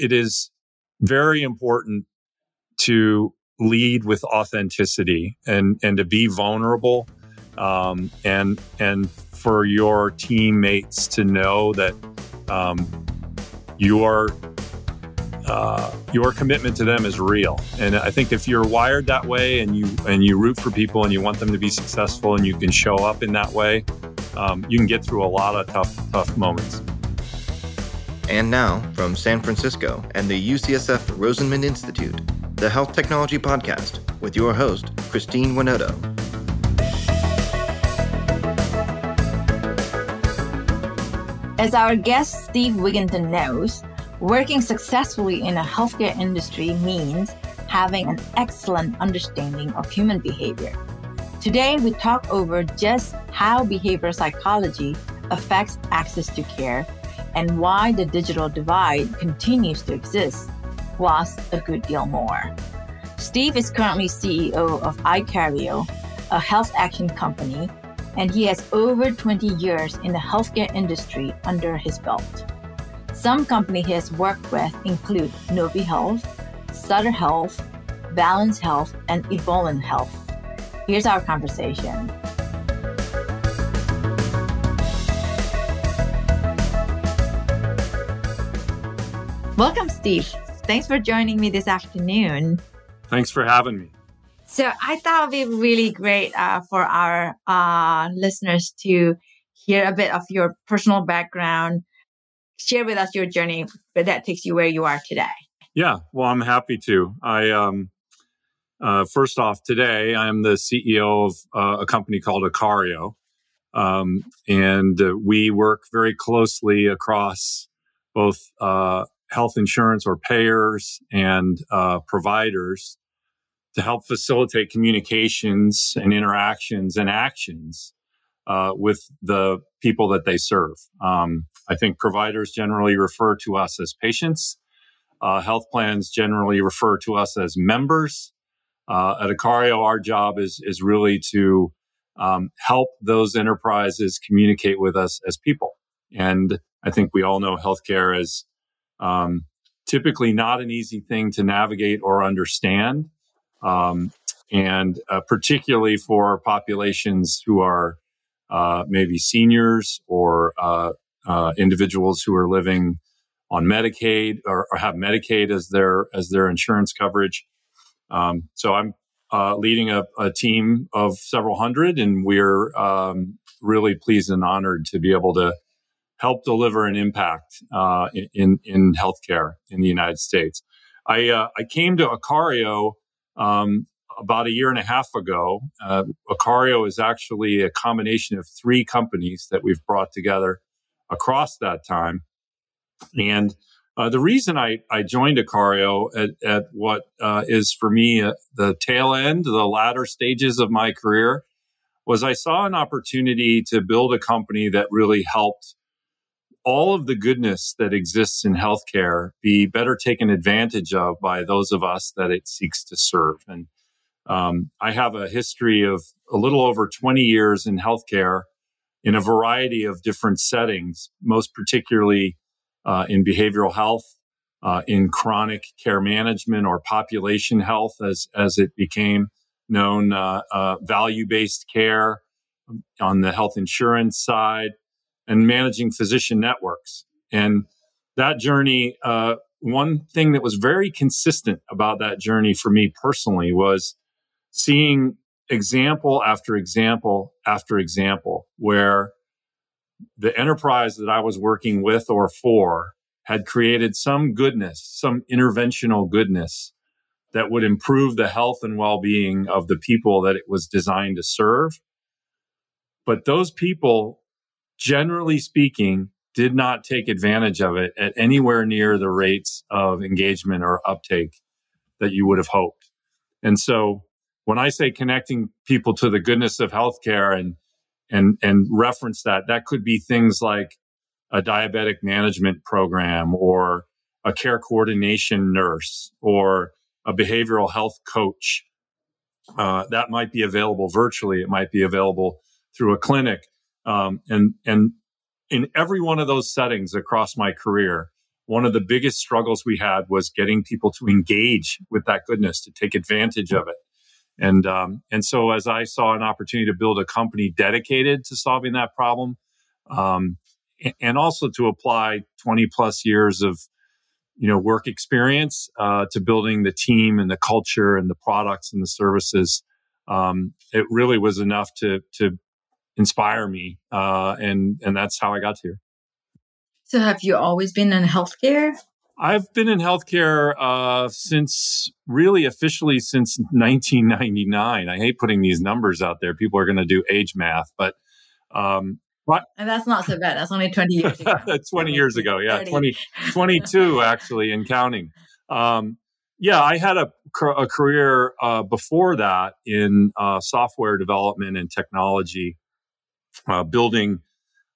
it is very important to lead with authenticity and and to be vulnerable um, and and for your teammates to know that um, your uh, your commitment to them is real. And i think if you're wired that way and you and you root for people and you want them to be successful and you can show up in that way um, you can get through a lot of tough tough moments and now, from San Francisco and the UCSF Rosenman Institute, the Health Technology Podcast with your host, Christine Winoto. As our guest Steve Wigginton knows, working successfully in a healthcare industry means having an excellent understanding of human behavior. Today, we talk over just how behavioral psychology affects access to care and why the digital divide continues to exist, plus a good deal more. Steve is currently CEO of iCario, a health action company, and he has over 20 years in the healthcare industry under his belt. Some companies he has worked with include NoviHealth, Sutter Health, Valence Health, and Evolent Health. Here's our conversation. Welcome, Steve. Thanks for joining me this afternoon. Thanks for having me. So I thought it'd be really great uh, for our uh, listeners to hear a bit of your personal background, share with us your journey but that takes you where you are today. Yeah, well, I'm happy to. I um, uh, first off, today I'm the CEO of uh, a company called iCario, um, and uh, we work very closely across both uh, health insurance or payers and uh, providers to help facilitate communications and interactions and actions uh, with the people that they serve. Um, I think providers generally refer to us as patients. Uh, health plans generally refer to us as members. Uh, at iCario, our job is is really to um, help those enterprises communicate with us as people. And I think we all know healthcare as um, typically not an easy thing to navigate or understand. Um, and uh, particularly for populations who are uh, maybe seniors or uh, uh individuals who are living on Medicaid or, or, have Medicaid as their as their insurance coverage. Um, so I'm uh, leading a, a, team of several hundred, and we're um, really pleased and honored to be able to help deliver an impact uh, in in healthcare in the United States. I uh, I came to iCario um, about a year and a half ago. Uh, iCario is actually a combination of three companies that we've brought together across that time, and uh, the reason I, I joined iCario at, at what uh, is for me uh, the tail end, the latter stages of my career, was I saw an opportunity to build a company that really helped all of the goodness that exists in healthcare be better taken advantage of by those of us that it seeks to serve. And um, I have a history of a little over 20 years in healthcare in a variety of different settings, most particularly uh, in behavioral health, uh, in chronic care management or population health, as as it became known, uh, uh value based care on the health insurance side, and managing physician networks. And that journey, uh, one thing that was very consistent about that journey for me personally was seeing example after example after example where the enterprise that I was working with or for had created some goodness, some interventional goodness that would improve the health and well being of the people that it was designed to serve. But those people generally speaking, did not take advantage of it at anywhere near the rates of engagement or uptake that you would have hoped. And so when I say connecting people to the goodness of healthcare and and and reference that, that could be things like a diabetic management program or a care coordination nurse or a behavioral health coach. Uh, that might be available virtually. It might be available through a clinic. Um, and, and in every one of those settings across my career, one of the biggest struggles we had was getting people to engage with that goodness, to take advantage of it. And um, and so as I saw an opportunity to build a company dedicated to solving that problem, um, and also to apply 20 plus years of you know work experience uh, to building the team and the culture and the products and the services, um, it really was enough to to inspire me, uh, and and that's how I got here. So, have you always been in healthcare? I've been in healthcare uh, since really officially since 1999. I hate putting these numbers out there. People are going to do age math, but um, what? And that's not so bad. That's only 20 years ago. 20 years ago, yeah, 20, 22 actually, and counting. Um, yeah, I had a, a career uh, before that in uh, software development and technology, uh, building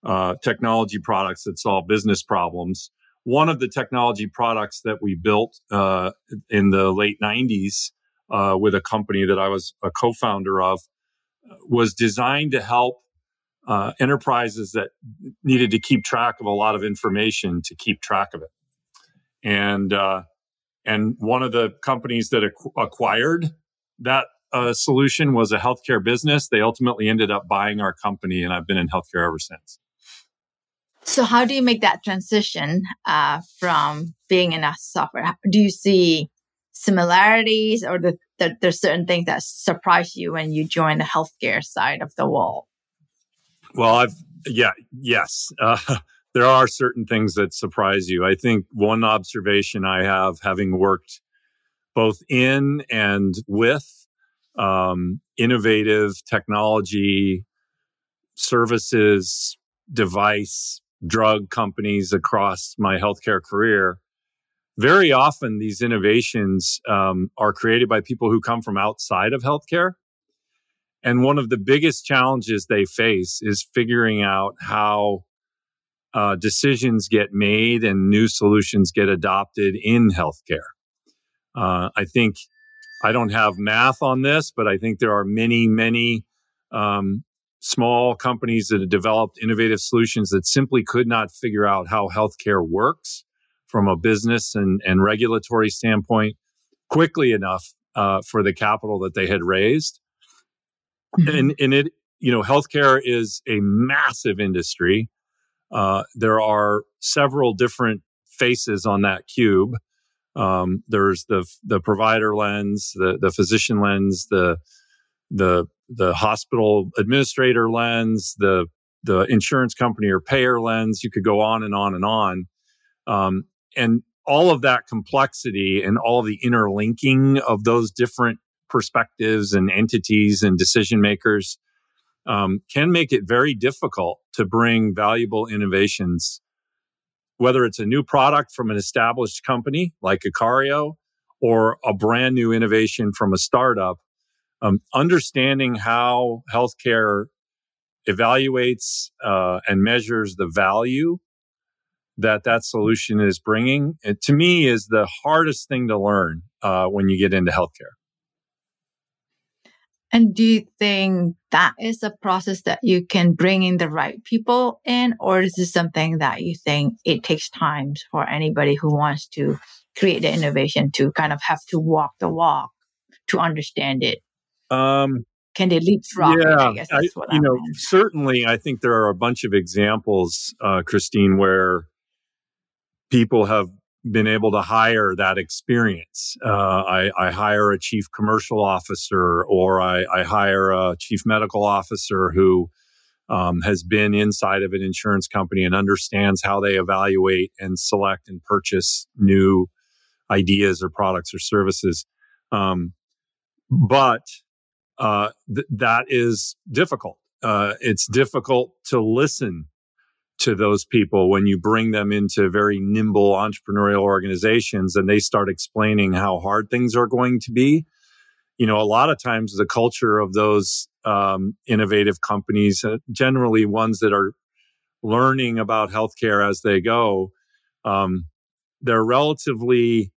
uh, technology products that solve business problems one of the technology products that we built uh, in the late 90s uh, with a company that I was a co founder of was designed to help uh, enterprises that needed to keep track of a lot of information to keep track of it. And, uh, and one of the companies that ac- acquired that uh, solution was a healthcare business. They ultimately ended up buying our company, and I've been in healthcare ever since. So how do you make that transition uh, from being in a software? Do you see similarities or the, the, there's certain things that surprise you when you join the healthcare side of the wall? Well, I've, yeah, yes. Uh, there are certain things that surprise you. I think one observation I have having worked both in and with um, innovative technology services, device drug companies across my healthcare career, very often these innovations um, are created by people who come from outside of healthcare. And one of the biggest challenges they face is figuring out how uh, decisions get made and new solutions get adopted in healthcare. Uh, I think I don't have math on this, but I think there are many, many um, small companies that have developed innovative solutions that simply could not figure out how healthcare works from a business and, and regulatory standpoint quickly enough uh, for the capital that they had raised. Mm-hmm. And, and it, you know, healthcare is a massive industry. Uh, there are several different faces on that cube. Um, there's the the provider lens, the the physician lens, the the the hospital administrator lens, the the insurance company or payer lens. You could go on and on and on, um, and all of that complexity and all the interlinking of those different perspectives and entities and decision makers um, can make it very difficult to bring valuable innovations, whether it's a new product from an established company like iCario or a brand new innovation from a startup um, understanding how healthcare evaluates uh, and measures the value that that solution is bringing, it, to me, is the hardest thing to learn uh, when you get into healthcare. And do you think that is a process that you can bring in the right people in, or is this something that you think it takes time for anybody who wants to create the innovation to kind of have to walk the walk to understand it? Um, Can they leapfrog? Yeah, I guess that's what I, you know. Certainly, I think there are a bunch of examples, uh, Christine, where people have been able to hire that experience. Uh, I, I, hire a chief commercial officer, or I, I hire a chief medical officer who um, has been inside of an insurance company and understands how they evaluate and select and purchase new ideas or products or services. Um, but uh, th- that is difficult. Uh, it's difficult to listen to those people when you bring them into very nimble entrepreneurial organizations and they start explaining how hard things are going to be. You know, a lot of times the culture of those um, innovative companies, uh, generally ones that are learning about healthcare as they go, um, they're relatively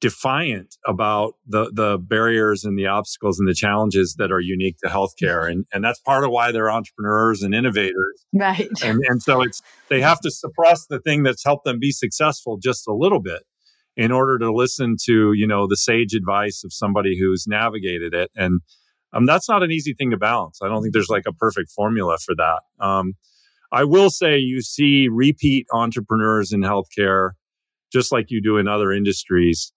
defiant about the the barriers and the obstacles and the challenges that are unique to healthcare. And and that's part of why they're entrepreneurs and innovators. Right. And and so it's they have to suppress the thing that's helped them be successful just a little bit in order to listen to you know the sage advice of somebody who's navigated it. And um, that's not an easy thing to balance. I don't think there's like a perfect formula for that. Um, i will say you see repeat entrepreneurs in healthcare just like you do in other industries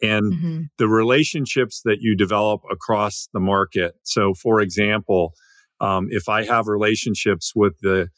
and mm-hmm. the relationships that you develop across the market. So, for example, um, if I have relationships with the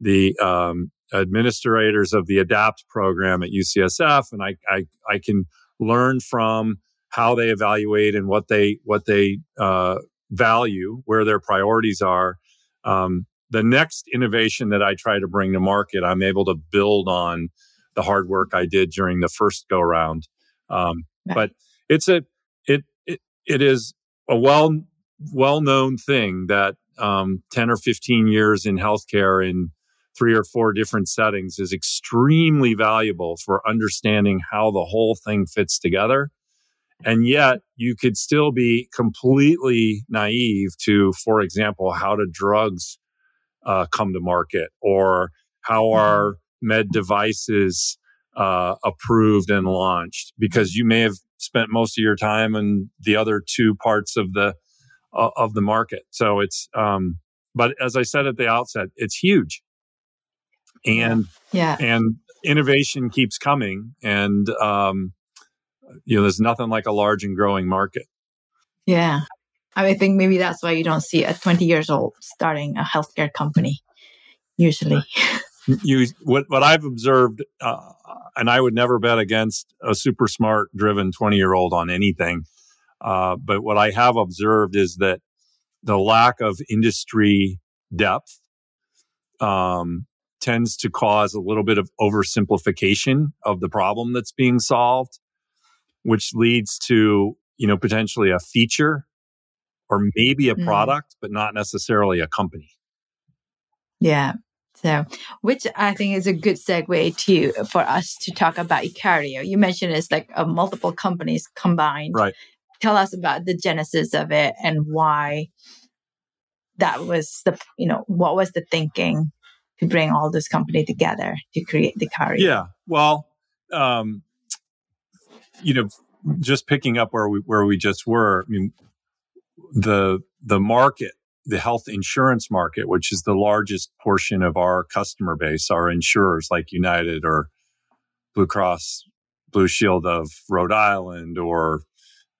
the um, administrators of the ADAPT program at UCSF, and I, I, I can learn from how they evaluate and what they what they uh, value, where their priorities are. Um, the next innovation that I try to bring to market, I'm able to build on the hard work I did during the first go round. Um, but it's a it it, it is a well well known thing that um, 10 or 15 years in healthcare in three or four different settings is extremely valuable for understanding how the whole thing fits together. And yet you could still be completely naive to, for example, how do drugs uh, come to market or how mm-hmm. are med devices uh, approved and launched because you may have spent most of your time in the other two parts of the uh, of the market. So it's um, but as I said at the outset, it's huge, and yeah, and innovation keeps coming, and um, you know there's nothing like a large and growing market. Yeah, I think maybe that's why you don't see a 20 years old starting a healthcare company usually. you what what I've observed, uh, and I would never bet against a super smart, driven twenty year old on anything. Uh, but what I have observed is that the lack of industry depth um, tends to cause a little bit of oversimplification of the problem that's being solved, which leads to you know potentially a feature or maybe a mm. product, but not necessarily a company. Yeah, so, which I think is a good segue to for us to talk about iCario. You mentioned it's like a multiple companies combined. Right. Tell us about the genesis of it and why that was the you know what was the thinking to bring all this company together to create the iCario. Yeah. Well, um, you know, just picking up where we where we just were. I mean, the the market the health insurance market, which is the largest portion of our customer base, our insurers like United or Blue Cross Blue Shield of Rhode Island or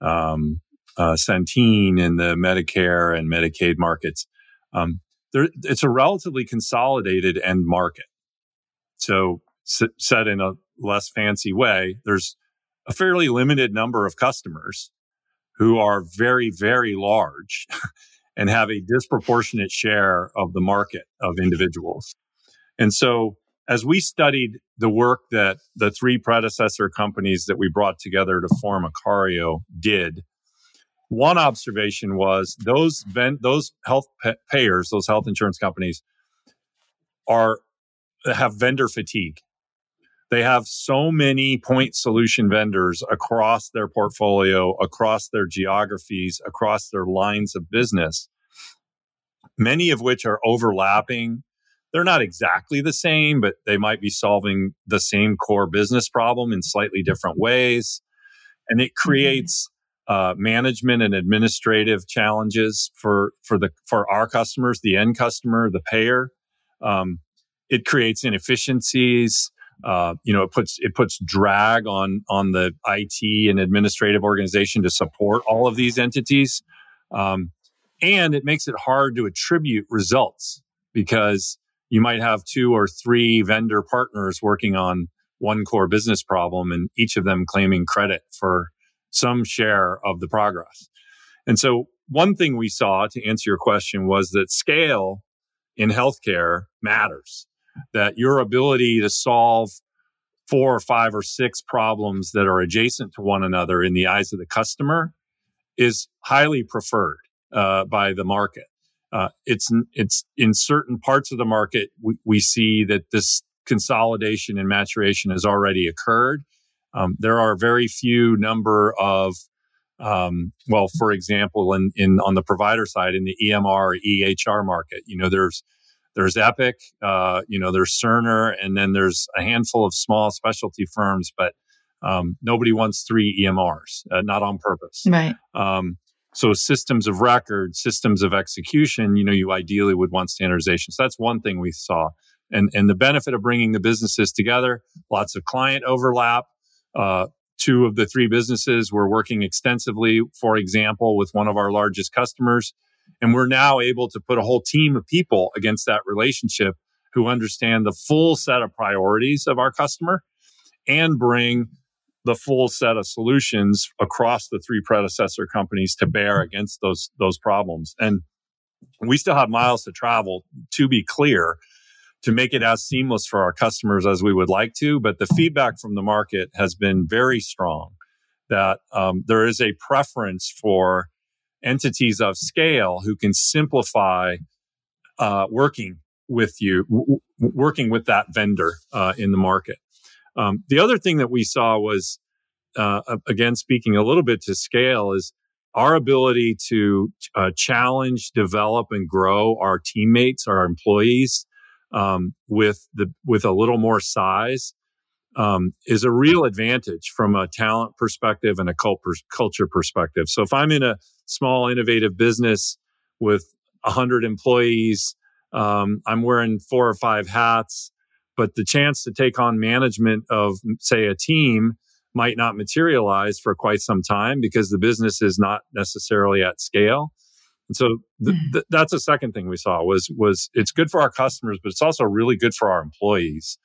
um, uh, Centene in the Medicare and Medicaid markets. Um, there, it's a relatively consolidated end market. So, s- said in a less fancy way, there's a fairly limited number of customers who are very, very large and have a disproportionate share of the market of individuals. And so as we studied the work that the three predecessor companies that we brought together to form iCario did, one observation was those ven- those health payers, those health insurance companies, are have vendor fatigue. They have so many point solution vendors across their portfolio, across their geographies, across their lines of business, many of which are overlapping. They're not exactly the same, but they might be solving the same core business problem in slightly different ways. And it mm-hmm. creates uh, management and administrative challenges for for the for our customers, the end customer, the payer. Um, it creates inefficiencies. Uh, you know, it puts it puts drag on on the IT and administrative organization to support all of these entities, um, and it makes it hard to attribute results because you might have two or three vendor partners working on one core business problem, and each of them claiming credit for some share of the progress. And so, one thing we saw to answer your question was that scale in healthcare matters that your ability to solve four or five or six problems that are adjacent to one another in the eyes of the customer is highly preferred uh, by the market. Uh, it's it's in certain parts of the market we, we see that this consolidation and maturation has already occurred, Um, there are very few number of um, well, for example, in, in on the provider side, in the EMR EHR market, you know, there's there's Epic, uh, you know, there's Cerner, and then there's a handful of small specialty firms, but um, nobody wants three EMRs, uh, not on purpose. Right. Um, so systems of record, systems of execution, you know, you ideally would want standardization. So that's one thing we saw. And, and the benefit of bringing the businesses together, lots of client overlap. Uh, two of the three businesses were working extensively, for example, with one of our largest customers. And we're now able to put a whole team of people against that relationship who understand the full set of priorities of our customer and bring the full set of solutions across the three predecessor companies to bear against those those problems. And we still have miles to travel to be clear to make it as seamless for our customers as we would like to. But the feedback from the market has been very strong that um, there is a preference for entities of scale who can simplify uh, working with you, w- working with that vendor uh, in the market. Um, the other thing that we saw was, uh, again, speaking a little bit to scale, is our ability to uh, challenge, develop, and grow our teammates, our employees, um, with the with a little more size, um, is a real advantage from a talent perspective and a culture perspective. So if I'm in a small innovative business with 100 employees. Um, I'm wearing four or five hats, but the chance to take on management of, say, a team might not materialize for quite some time because the business is not necessarily at scale. And so th- mm. th- that's the second thing we saw was was it's good for our customers, but it's also really good for our employees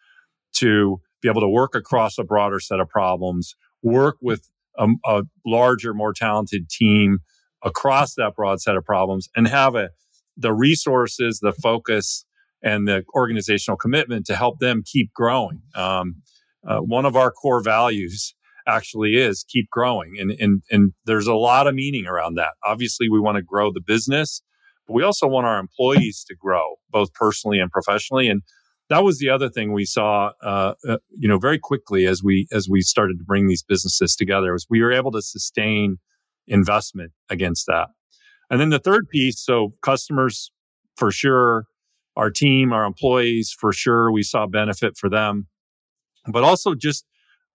to be able to work across a broader set of problems, work with a, a larger, more talented team across that broad set of problems and have a, the resources, the focus, and the organizational commitment to help them keep growing. Um, uh, one of our core values actually is keep growing. And, and, and there's a lot of meaning around that. Obviously, we want to grow the business, but we also want our employees to grow both personally and professionally. And that was the other thing we saw, uh, uh, you know, very quickly as we, as we started to bring these businesses together was we were able to sustain investment against that. And then the third piece, so customers for sure, our team, our employees for sure, we saw benefit for them, but also just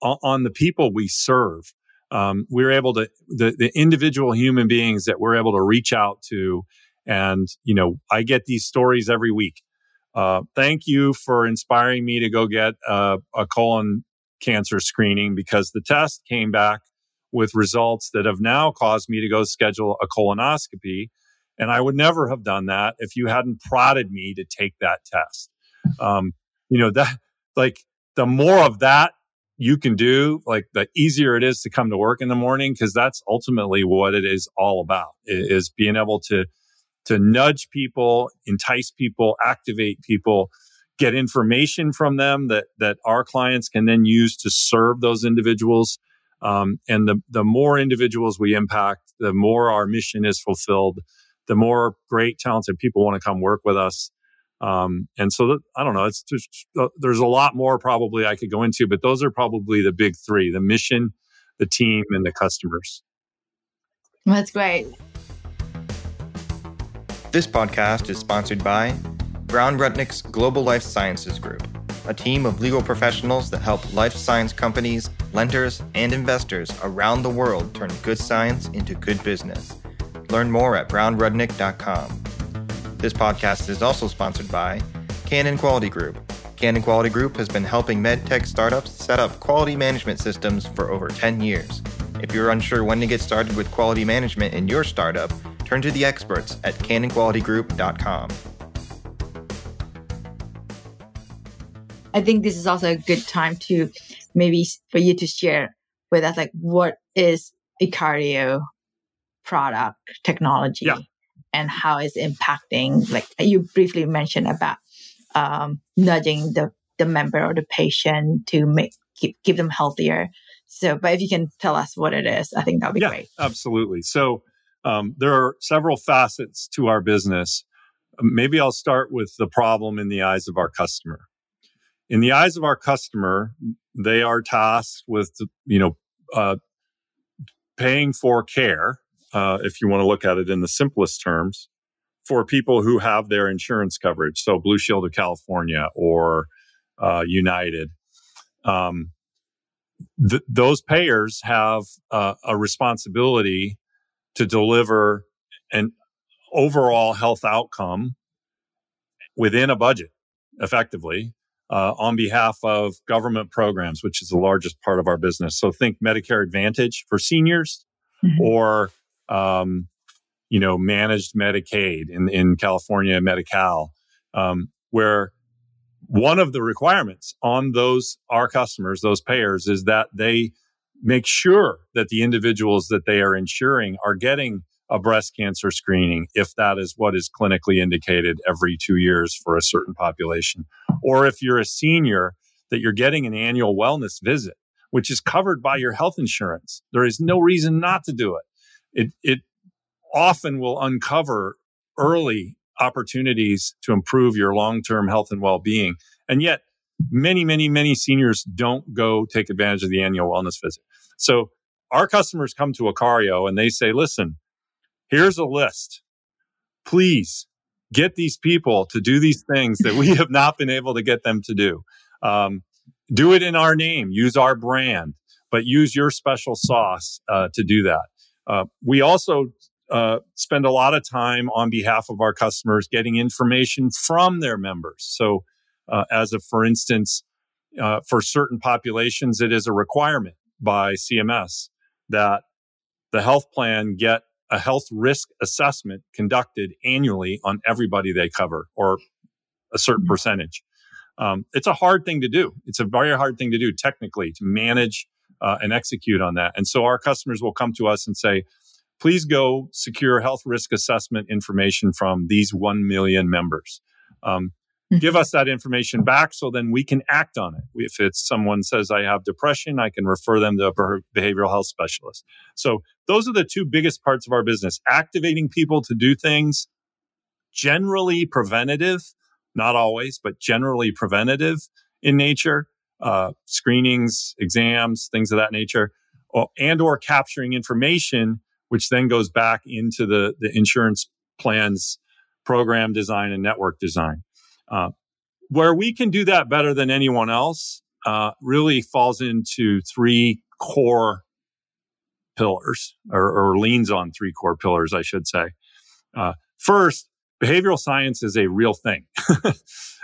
on the people we serve. Um, we're able to the, the individual human beings that we're able to reach out to and you know i get these stories every week uh, thank you for inspiring me to go get a colon cancer screening because the test came back with results that have now caused me to go schedule a colonoscopy. And I would never have done that if you hadn't prodded me to take that test. Um, you know, that like the more of that you can do, like the easier it is to come to work in the morning, because that's ultimately what it is all about is being able to, to nudge people, entice people, activate people, get information from them that, that our clients can then use to serve those individuals um, and the, the more individuals we impact, the more our mission is fulfilled, the more great, talented people want to come work with us. Um, and so that, I don't know, it's just, uh, there's a lot more probably I could go into, but those are probably the big three, the mission, the team and the customers. That's great. This podcast is sponsored by Brown Rudnick's Global Life Sciences Group a team of legal professionals that help life science companies, lenders, and investors around the world turn good science into good business. Learn more at brownrudnick.com. This podcast is also sponsored by Canon Quality Group. Canon Quality Group has been helping medtech startups set up quality management systems for over 10 years. If you're unsure when to get started with quality management in your startup, turn to the experts at canonqualitygroup.com. I think this is also a good time to maybe for you to share with us, like, what is iCario product technology yeah. and how it's impacting, like you briefly mentioned about um, nudging the, the member or the patient to make keep, keep them healthier. So, but if you can tell us what it is, I think that would be yeah, great. Absolutely. So, um, there are several facets to our business. Maybe I'll start with the problem in the eyes of our customer in the eyes of our customer, they are tasked with, you know, uh, paying for care, uh, if you want to look at it in the simplest terms, for people who have their insurance coverage. So Blue Shield of California or uh, United. Um, th- those payers have uh, a responsibility to deliver an overall health outcome within a budget effectively uh, on behalf of government programs, which is the largest part of our business. So think Medicare Advantage for seniors mm-hmm. or, um, you know, managed Medicaid in, in California, Medi-Cal, um, where one of the requirements on those, our customers, those payers is that they make sure that the individuals that they are insuring are getting a breast cancer screening if that is what is clinically indicated every two years for a certain population. Or if you're a senior, that you're getting an annual wellness visit, which is covered by your health insurance. There is no reason not to do it. It, it often will uncover early opportunities to improve your long-term health and well-being. And yet many, many, many seniors don't go take advantage of the annual wellness visit. So our customers come to iCario and they say, listen, here's a list. Please get these people to do these things that we have not been able to get them to do. Um, do it in our name, use our brand, but use your special sauce uh, to do that. Uh, we also uh, spend a lot of time on behalf of our customers getting information from their members. So, uh, as a for instance, uh, for certain populations, it is a requirement by CMS that the health plan get a health risk assessment conducted annually on everybody they cover or a certain mm-hmm. percentage. Um, it's a hard thing to do. It's a very hard thing to do technically to manage uh, and execute on that. And so our customers will come to us and say, please go secure health risk assessment information from these 1 million members. Um, give us that information back so then we can act on it. If it's someone says I have depression, I can refer them to a behavioral health specialist. So those are the two biggest parts of our business. Activating people to do things generally preventative, not always, but generally preventative in nature, uh, screenings, exams, things of that nature, or, and or capturing information, which then goes back into the, the insurance plans program design and network design. Uh, where we can do that better than anyone else uh, really falls into three core pillars or, or, leans on three core pillars, I should say. Uh, first, behavioral science is a real thing.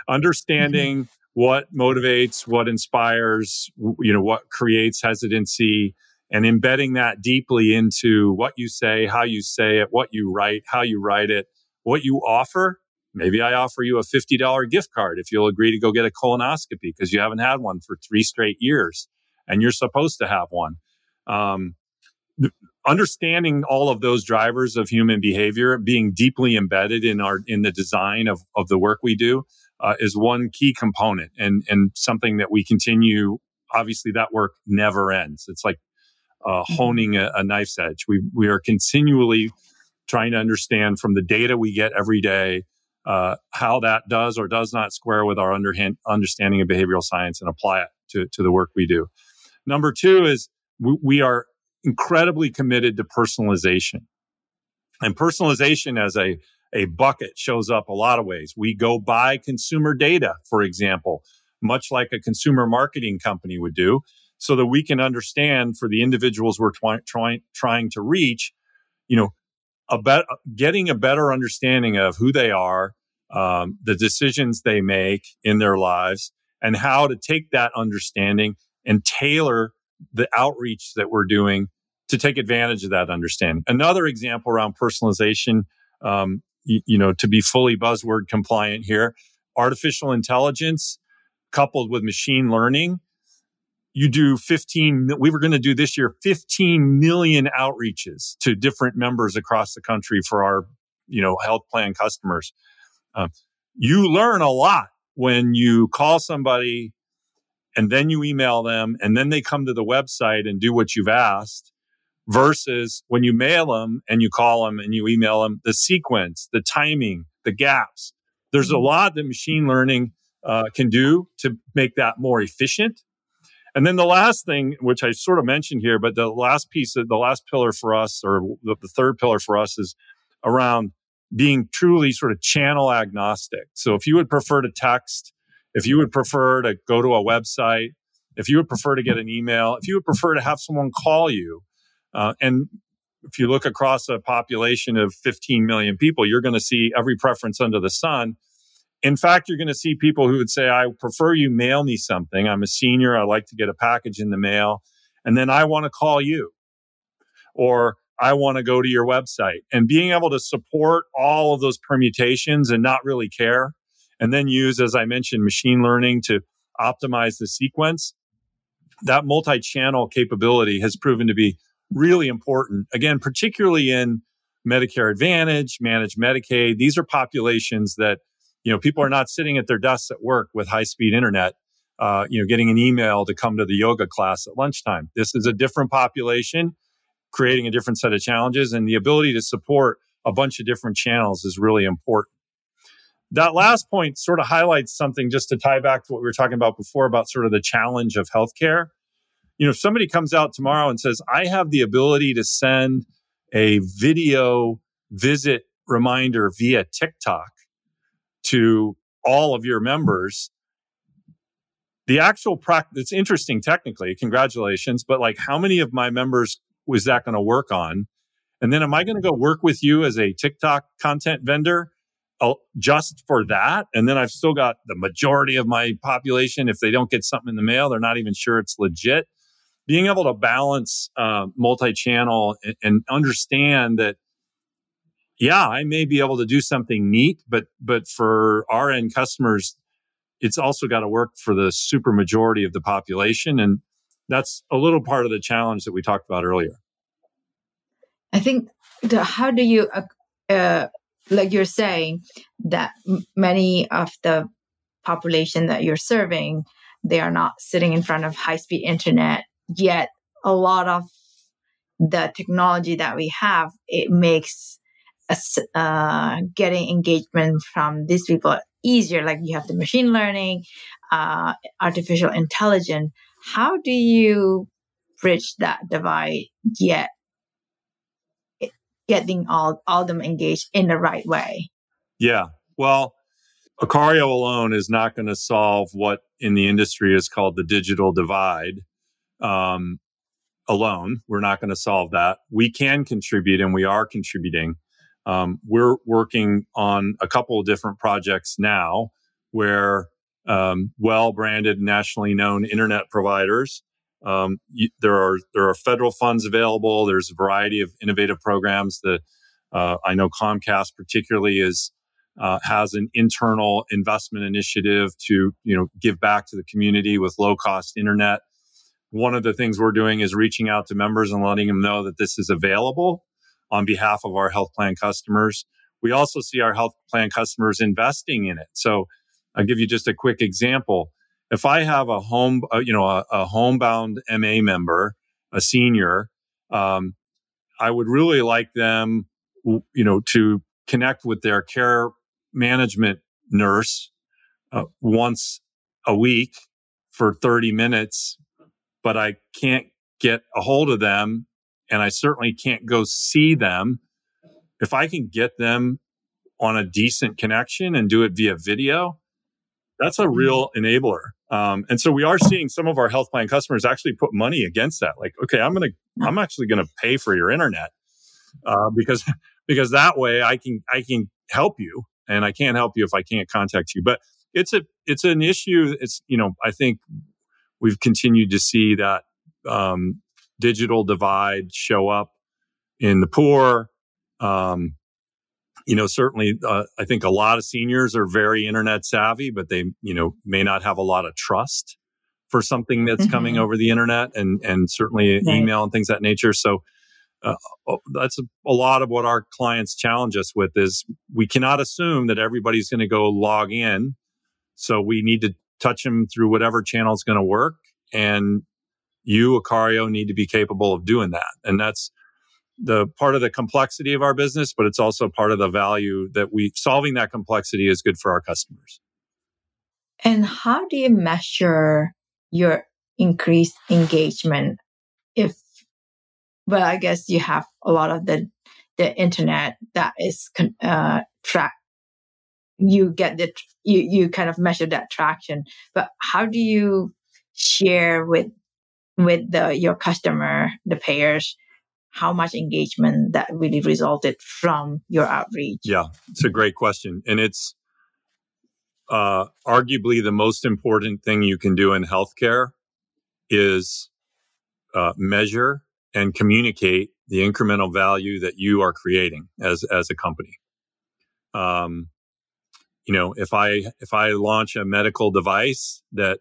Understanding mm-hmm. what motivates, what inspires, you know, what creates hesitancy and embedding that deeply into what you say, how you say it, what you write, how you write it, what you offer Maybe I offer you a $50 gift card if you'll agree to go get a colonoscopy because you haven't had one for three straight years and you're supposed to have one. Um, understanding all of those drivers of human behavior being deeply embedded in our in the design of, of the work we do uh, is one key component and and something that we continue obviously that work never ends it's like uh, mm-hmm. honing a, a knife's edge we we are continually trying to understand from the data we get every day uh, how that does or does not square with our underhand, understanding of behavioral science and apply it to, to the work we do. Number two is we, we are incredibly committed to personalization. And personalization as a, a bucket shows up a lot of ways. We go buy consumer data, for example, much like a consumer marketing company would do, so that we can understand for the individuals we're twi- trying, trying to reach, you know, a bet, getting a better understanding of who they are, um, the decisions they make in their lives, and how to take that understanding and tailor the outreach that we're doing to take advantage of that understanding. Another example around personalization, um, you, you know, to be fully buzzword compliant here, artificial intelligence coupled with machine learning you do 15 we were going to do this year 15 million outreaches to different members across the country for our you know health plan customers uh, you learn a lot when you call somebody and then you email them and then they come to the website and do what you've asked versus when you mail them and you call them and you email them the sequence the timing the gaps there's a mm-hmm. lot that machine learning uh, can do to make that more efficient And then the last thing, which I sort of mentioned here, but the last piece of the last pillar for us, or the third pillar for us, is around being truly sort of channel agnostic. So if you would prefer to text, if you would prefer to go to a website, if you would prefer to get an email, if you would prefer to have someone call you, uh, and if you look across a population of 15 million people, you're going to see every preference under the sun. In fact, you're going to see people who would say, I prefer you mail me something. I'm a senior. I like to get a package in the mail. And then I want to call you. Or I want to go to your website. And being able to support all of those permutations and not really care. And then use, as I mentioned, machine learning to optimize the sequence. That multi channel capability has proven to be really important. Again, particularly in Medicare Advantage, managed Medicaid. These are populations that, you know, people are not sitting at their desks at work with high speed internet, uh, you know, getting an email to come to the yoga class at lunchtime. This is a different population, creating a different set of challenges, and the ability to support a bunch of different channels is really important. That last point sort of highlights something just to tie back to what we were talking about before about sort of the challenge of healthcare you know, if somebody comes out tomorrow and says, I have the ability to send a video visit reminder via TikTok to all of your members, the actual practice, it's interesting technically, congratulations, but like how many of my members was that going to work on? And then am I going to go work with you as a TikTok content vendor uh, just for that? And then I've still got the majority of my population. If they don't get something in the mail, they're not even sure it's legit being able to balance uh, multi-channel and, and understand that yeah i may be able to do something neat but but for our end customers it's also got to work for the super majority of the population and that's a little part of the challenge that we talked about earlier. I think the, how do you uh, uh, like you're saying that m- many of the population that you're serving they are not sitting in front of high speed internet yet a lot of the technology that we have it makes uh, getting engagement from these people easier. Like you have the machine learning uh, artificial intelligence how do you bridge that divide yet getting all all them engaged in the right way yeah well iCario alone is not going to solve what in the industry is called the digital divide um, alone. We're not going to solve that. We can contribute and we are contributing. Um, we're working on a couple of different projects now where um, well branded, nationally known internet providers. Um, there are there are federal funds available. There's a variety of innovative programs that uh, I know Comcast particularly is uh, has an internal investment initiative to you know give back to the community with low cost internet one of the things we're doing is reaching out to members and letting them know that this is available on behalf of our health plan customers. We also see our health plan customers investing in it. So I'll give you just a quick example. If I have a home, uh, you know, a, a, homebound MA member, a senior, um, I would really like them, you know, to connect with their care management nurse uh, once a week for 30 minutes but I can't get a hold of them and I certainly can't go see them. If I can get them on a decent connection and do it via video, that's a mm-hmm. real enabler. Um, and so we are seeing some of our health plan customers actually put money against that. Like, okay, I'm going to, I'm actually going to pay for your internet, uh, because, because that way I can, I can help you and I can't help you if I can't contact you. But it's a, it's an issue. It's, you know, I think we've continued to see that um, digital divide show up in the poor. Um, you know, certainly, uh, I think a lot of seniors are very internet savvy, but they, you know, may not have a lot of trust for something that's mm-hmm. coming over the internet and and certainly right. email and things that nature. So uh, oh, that's a, a, lot of what our clients challenge us with is we cannot assume that everybody's going to go log in. So we need to touch them through whatever channel is going to work. And you, iCario, need to be capable of doing that. And that's the part of the complexity of our business, but it's also part of the value that we solving that complexity is good for our customers. And how do you measure your increased engagement if well i guess you have a lot of the the internet that is uh track you get the you you kind of measure that traction but how do you share with with the your customer the payers how much engagement that really resulted from your outreach yeah it's a great question and it's uh, arguably the most important thing you can do in healthcare is uh, measure and communicate the incremental value that you are creating as as a company. Um, you know, if I if I launch a medical device that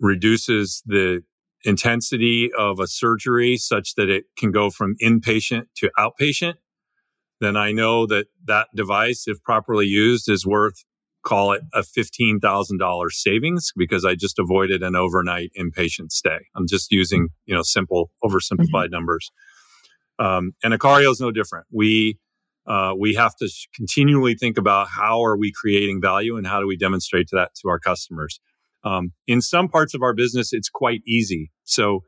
reduces the intensity of a surgery such that it can go from inpatient to outpatient, then I know that that device, if properly used, is worth call it a $15,000 savings because I just avoided an overnight inpatient stay. I'm just using, you know, simple, oversimplified mm-hmm. numbers. Um, and iCario is no different. We, uh, we have to continually think about how are we creating value and how do we demonstrate to that to our customers. Um, in some parts of our business, it's quite easy. So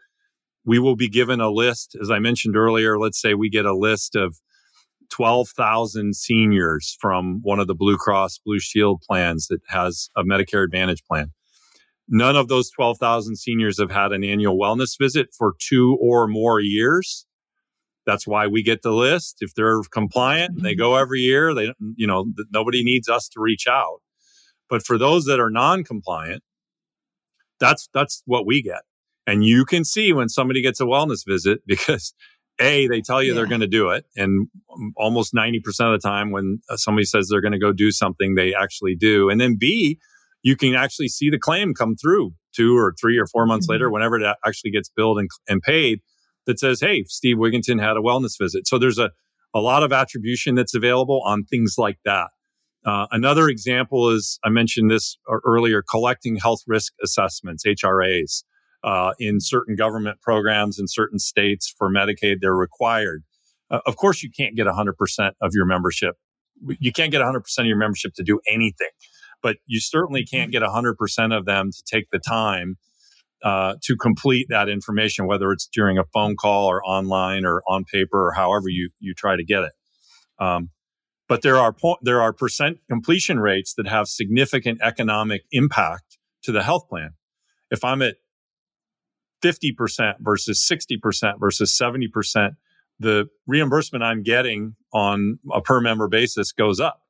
we will be given a list, as I mentioned earlier. Let's say we get a list of 12,000 seniors from one of the Blue Cross Blue Shield plans that has a Medicare Advantage plan. None of those 12,000 seniors have had an annual wellness visit for two or more years. That's why we get the list. If they're compliant, they go every year. They, you know, nobody needs us to reach out. But for those that are non-compliant, that's that's what we get. And you can see when somebody gets a wellness visit because a, they tell you yeah. they're going to do it. And almost 90% of the time when uh, somebody says they're going to go do something, they actually do. And then B, you can actually see the claim come through two or three or four months mm-hmm. later, whenever it actually gets billed and, and paid that says, Hey, Steve Wigginton had a wellness visit. So there's a, a lot of attribution that's available on things like that. Uh, another example is I mentioned this earlier, collecting health risk assessments, HRAs uh, in certain government programs in certain states for Medicaid, they're required. Uh, of course, you can't get 100% of your membership. You can't get 100% of your membership to do anything, but you certainly can't get 100% of them to take the time uh, to complete that information, whether it's during a phone call or online or on paper or however you, you try to get it. Um, but there are po- there are percent completion rates that have significant economic impact to the health plan. If I'm at 50% versus 60% versus 70%, the reimbursement I'm getting on a per member basis goes up.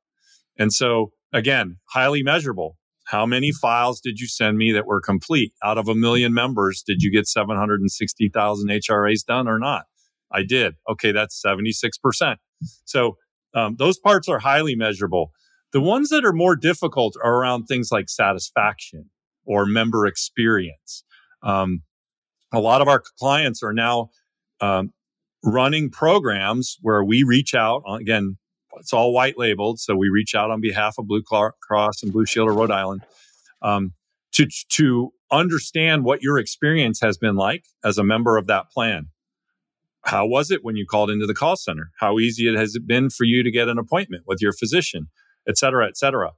And so again, highly measurable. How many files did you send me that were complete? Out of a million members, did you get 760,000 HRAs done or not? I did. Okay, that's 76%. So um, those parts are highly measurable. The ones that are more difficult are around things like satisfaction or member experience. Um, a lot of our clients are now um, running programs where we reach out on, again it's all white labeled so we reach out on behalf of blue cross and blue shield of rhode island um, to to understand what your experience has been like as a member of that plan how was it when you called into the call center how easy it has it been for you to get an appointment with your physician et cetera et cetera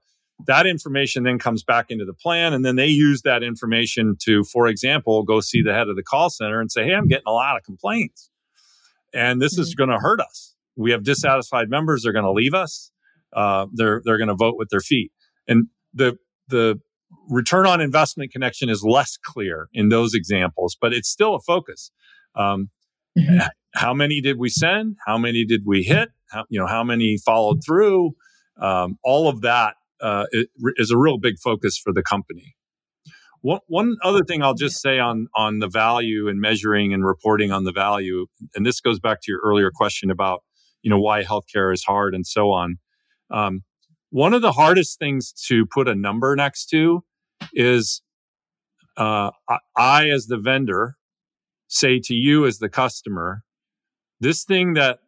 that information then comes back into the plan. And then they use that information to, for example, go see the head of the call center and say, Hey, I'm getting a lot of complaints and this mm-hmm. is going to hurt us. We have dissatisfied members. They're going to leave us. Uh, they're, they're going to vote with their feet. And the, the return on investment connection is less clear in those examples, but it's still a focus. Um, mm-hmm. How many did we send? How many did we hit? How, you know, how many followed through? Um, all of that uh, is a real big focus for the company. One, one other thing I'll just say on on the value and measuring and reporting on the value, and this goes back to your earlier question about you know why healthcare is hard and so on. Um, one of the hardest things to put a number next to is uh, I, I, as the vendor, say to you as the customer, this thing that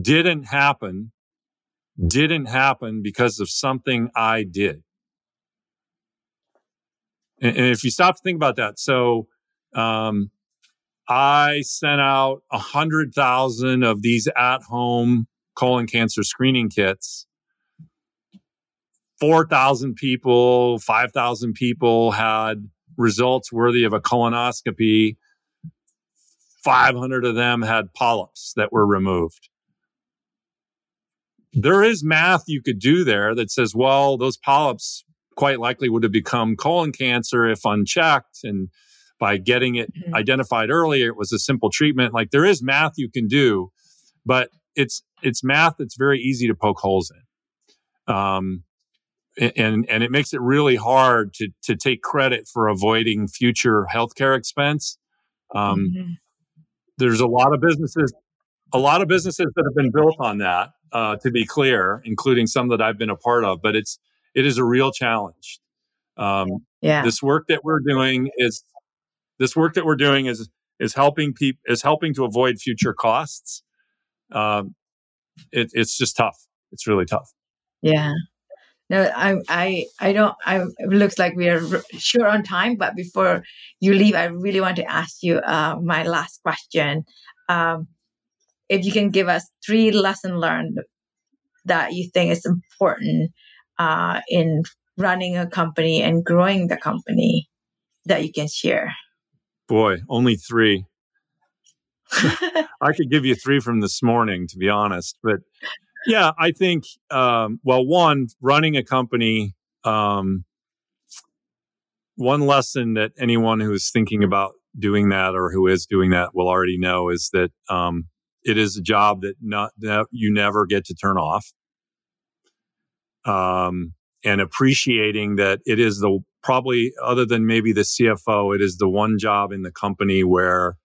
didn't happen didn't happen because of something I did. And, and if you stop to think about that, so um, I sent out a hundred thousand of these at-home colon cancer screening kits. 4,000 people, 5,000 people had results worthy of a colonoscopy. 500 of them had polyps that were removed. There is math you could do there that says, well, those polyps quite likely would have become colon cancer if unchecked. And by getting it mm-hmm. identified earlier, it was a simple treatment. Like there is math you can do, but it's, it's math that's very easy to poke holes in. Um, and and it makes it really hard to to take credit for avoiding future healthcare expense. Um, mm-hmm. There's a lot of businesses, a lot of businesses that have been built on that. Uh, to be clear, including some that I've been a part of, but it's it is a real challenge. Um, yeah. This work that we're doing is this work that we're doing is is helping people is helping to avoid future costs. Um, it, it's just tough. It's really tough. Yeah. No, I, I, I don't. I it looks like we are sure on time. But before you leave, I really want to ask you uh, my last question. Um, if you can give us three lesson learned that you think is important uh, in running a company and growing the company that you can share. Boy, only three. I could give you three from this morning, to be honest. But yeah, I think, um, well, one, running a company, um, one lesson that anyone who's thinking about doing that or who is doing that will already know is that um, it is a job that not that you never get to turn off. Um, and appreciating that it is the probably other than maybe the CFO, it is the one job in the company where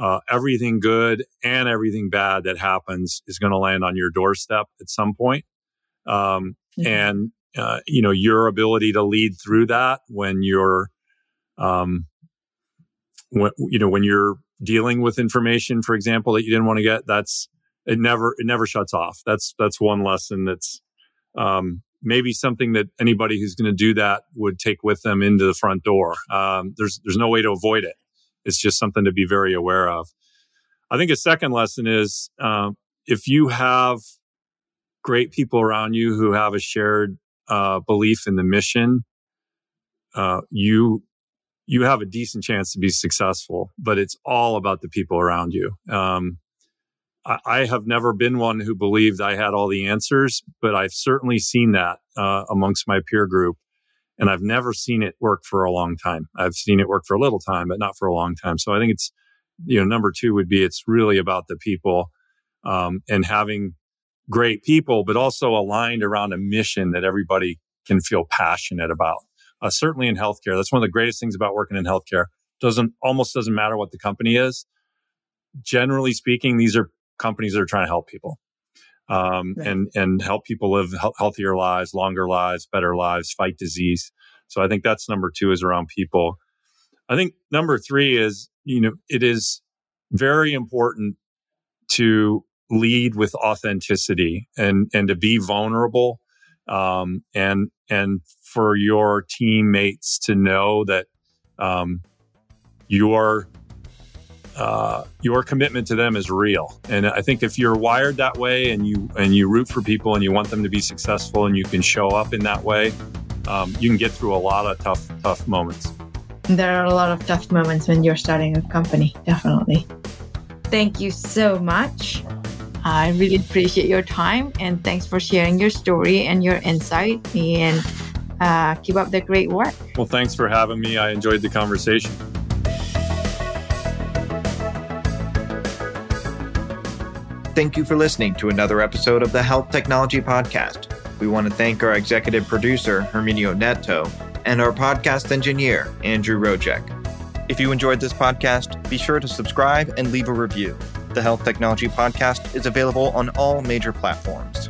uh, everything good and everything bad that happens is going to land on your doorstep at some point. Um, mm-hmm. And, uh, you know, your ability to lead through that when you're, um, when, you know, when you're dealing with information, for example, that you didn't want to get, that's, it never, it never shuts off. That's, that's one lesson that's, um, maybe something that anybody who's going to do that would take with them into the front door. Um, there's, there's no way to avoid it it's just something to be very aware of. I think a second lesson is uh, if you have great people around you who have a shared uh, belief in the mission, uh, you you have a decent chance to be successful. But it's all about the people around you. Um, I, I, have never been one who believed I had all the answers, but I've certainly seen that uh, amongst my peer group. And I've never seen it work for a long time. I've seen it work for a little time, but not for a long time. So I think it's, you know, number two would be it's really about the people um, and having great people, but also aligned around a mission that everybody can feel passionate about. Uh, certainly in healthcare, that's one of the greatest things about working in healthcare. Doesn't almost doesn't matter what the company is. Generally speaking, these are companies that are trying to help people um, right. and and help people live healthier lives, longer lives, better lives, fight disease. So I think that's number two is around people. I think number three is you know it is very important to lead with authenticity and and to be vulnerable um, and and for your teammates to know that um, you're uh, your commitment to them is real. And I think if you're wired that way and you and you root for people and you want them to be successful and you can show up in that way, um, you can get through a lot of tough tough moments. There are a lot of tough moments when you're starting a company. Definitely. Thank you so much. I really appreciate your time and thanks for sharing your story and your insight and uh, keep up the great work. Well, thanks for having me. I enjoyed the conversation. Thank you for listening to another episode of the Health Technology Podcast. We want to thank our executive producer, Herminio Neto, and our podcast engineer, Andrew Rojek. If you enjoyed this podcast, be sure to subscribe and leave a review. The Health Technology Podcast is available on all major platforms.